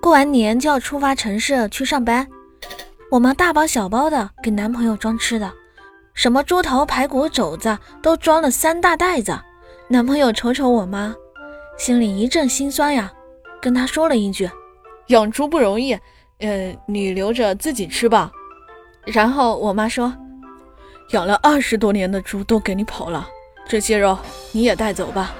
过完年就要出发城市去上班，我妈大包小包的给男朋友装吃的，什么猪头、排骨、肘子都装了三大袋子。男朋友瞅瞅我妈，心里一阵心酸呀，跟她说了一句：“养猪不容易，呃，你留着自己吃吧。”然后我妈说：“养了二十多年的猪都给你跑了，这些肉你也带走吧。”